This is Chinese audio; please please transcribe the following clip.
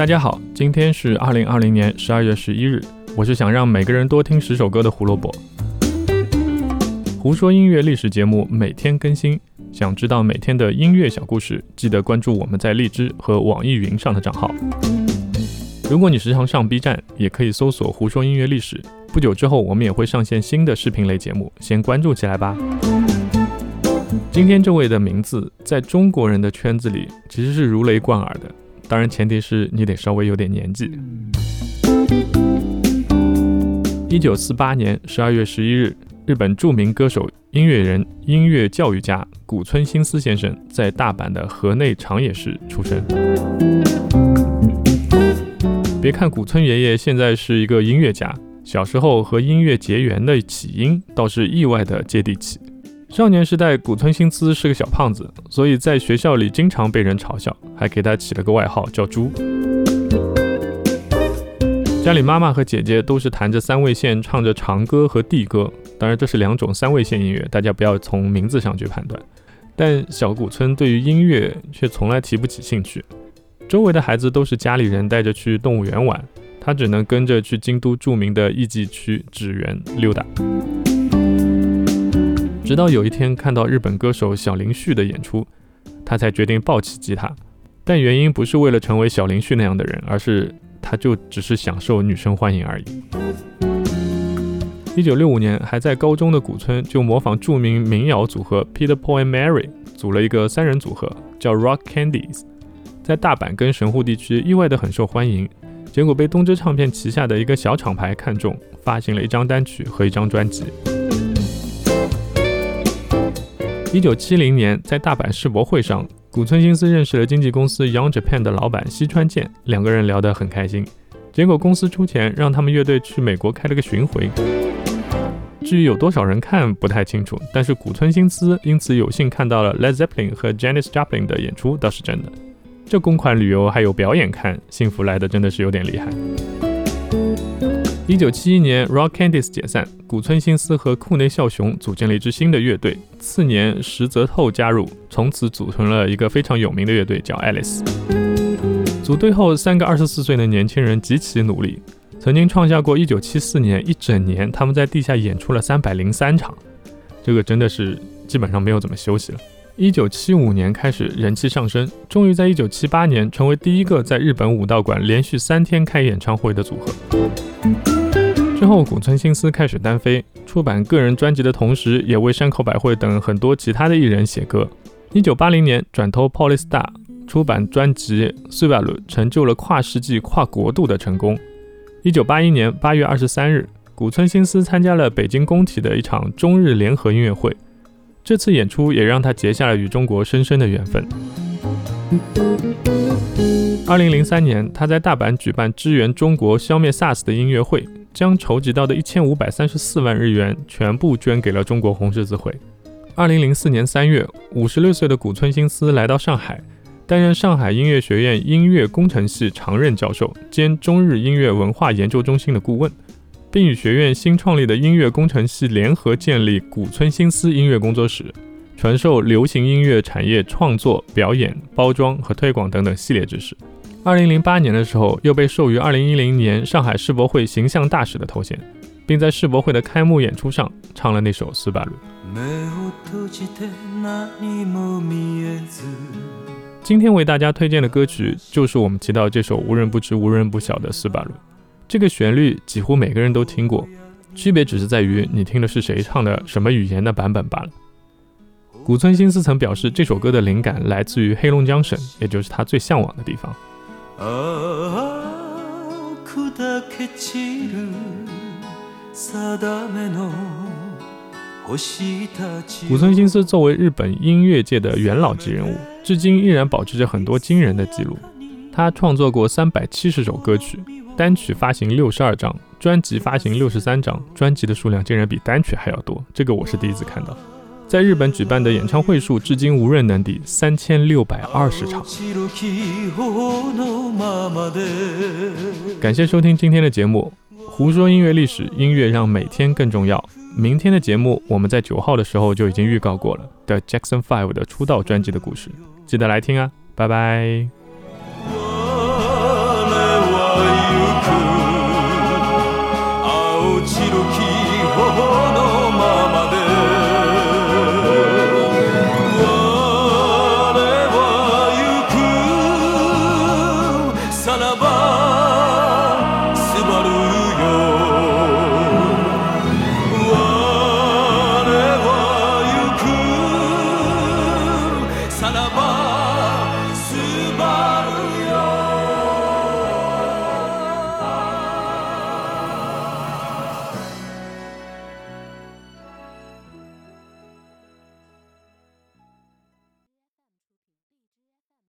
大家好，今天是二零二零年十二月十一日，我是想让每个人多听十首歌的胡萝卜。胡说音乐历史节目每天更新，想知道每天的音乐小故事，记得关注我们在荔枝和网易云上的账号。如果你时常上 B 站，也可以搜索“胡说音乐历史”。不久之后，我们也会上线新的视频类节目，先关注起来吧。今天这位的名字，在中国人的圈子里其实是如雷贯耳的，当然前提是你得稍微有点年纪。一九四八年十二月十一日，日本著名歌手、音乐人、音乐教育家古村新司先生在大阪的河内长野市出生。别看古村爷爷现在是一个音乐家，小时候和音乐结缘的起因倒是意外的接地气。少年时代，古村新司是个小胖子，所以在学校里经常被人嘲笑，还给他起了个外号叫“猪”。家里妈妈和姐姐都是弹着三味线，唱着长歌和地歌，当然这是两种三味线音乐，大家不要从名字上去判断。但小古村对于音乐却从来提不起兴趣。周围的孩子都是家里人带着去动物园玩，他只能跟着去京都著名的艺伎区纸园溜达。直到有一天看到日本歌手小林旭的演出，他才决定抱起吉他。但原因不是为了成为小林旭那样的人，而是他就只是享受女生欢迎而已。一九六五年，还在高中的古村就模仿著名民谣组合 Peter Paul and Mary 组了一个三人组合，叫 Rock Candies，在大阪跟神户地区意外的很受欢迎，结果被东芝唱片旗下的一个小厂牌看中，发行了一张单曲和一张专辑。一九七零年，在大阪世博会上，古村新司认识了经纪公司 Young Japan 的老板西川健，两个人聊得很开心。结果公司出钱让他们乐队去美国开了个巡回。至于有多少人看，不太清楚。但是古村新司因此有幸看到了 Led Zeppelin 和 Janis Joplin 的演出，倒是真的。这公款旅游还有表演看，幸福来的真的是有点厉害。一九七一年，Rock Candies 解散，古村新司和库内孝雄组建了一支新的乐队。次年，石泽透加入，从此组成了一个非常有名的乐队，叫 Alice。组队后，三个二十四岁的年轻人极其努力，曾经创下过一九七四年一整年他们在地下演出了三百零三场，这个真的是基本上没有怎么休息了。一九七五年开始人气上升，终于在一九七八年成为第一个在日本武道馆连续三天开演唱会的组合。之后，古村新司开始单飞，出版个人专辑的同时，也为山口百惠等很多其他的艺人写歌。一九八零年，转投 Polystar 出版专辑《s u b a r u 成就了跨世纪、跨国度的成功。一九八一年八月二十三日，古村新司参加了北京工体的一场中日联合音乐会，这次演出也让他结下了与中国深深的缘分。二零零三年，他在大阪举办支援中国消灭 SARS 的音乐会。将筹集到的一千五百三十四万日元全部捐给了中国红十字会。二零零四年三月，五十六岁的古村新司来到上海，担任上海音乐学院音乐工程系常任教授兼中日音乐文化研究中心的顾问，并与学院新创立的音乐工程系联合建立古村新司音乐工作室，传授流行音乐产业创作、表演、包装和推广等等系列知识。二零零八年的时候，又被授予二零一零年上海世博会形象大使的头衔，并在世博会的开幕演出上唱了那首《斯巴鲁》。今天为大家推荐的歌曲就是我们提到这首无人不知、无人不晓的《斯巴鲁》。这个旋律几乎每个人都听过，区别只是在于你听的是谁唱的、什么语言的版本罢了。古村新司曾表示，这首歌的灵感来自于黑龙江省，也就是他最向往的地方。古村新司作为日本音乐界的元老级人物，至今依然保持着很多惊人的记录。他创作过三百七十首歌曲，单曲发行六十二张，专辑发行六十三张，专辑的数量竟然比单曲还要多，这个我是第一次看到。在日本举办的演唱会数至今无人能敌，三千六百二十场。感谢收听今天的节目，胡说音乐历史，音乐让每天更重要。明天的节目我们在九号的时候就已经预告过了，The Jackson Five 的出道专辑的故事，记得来听啊，拜拜。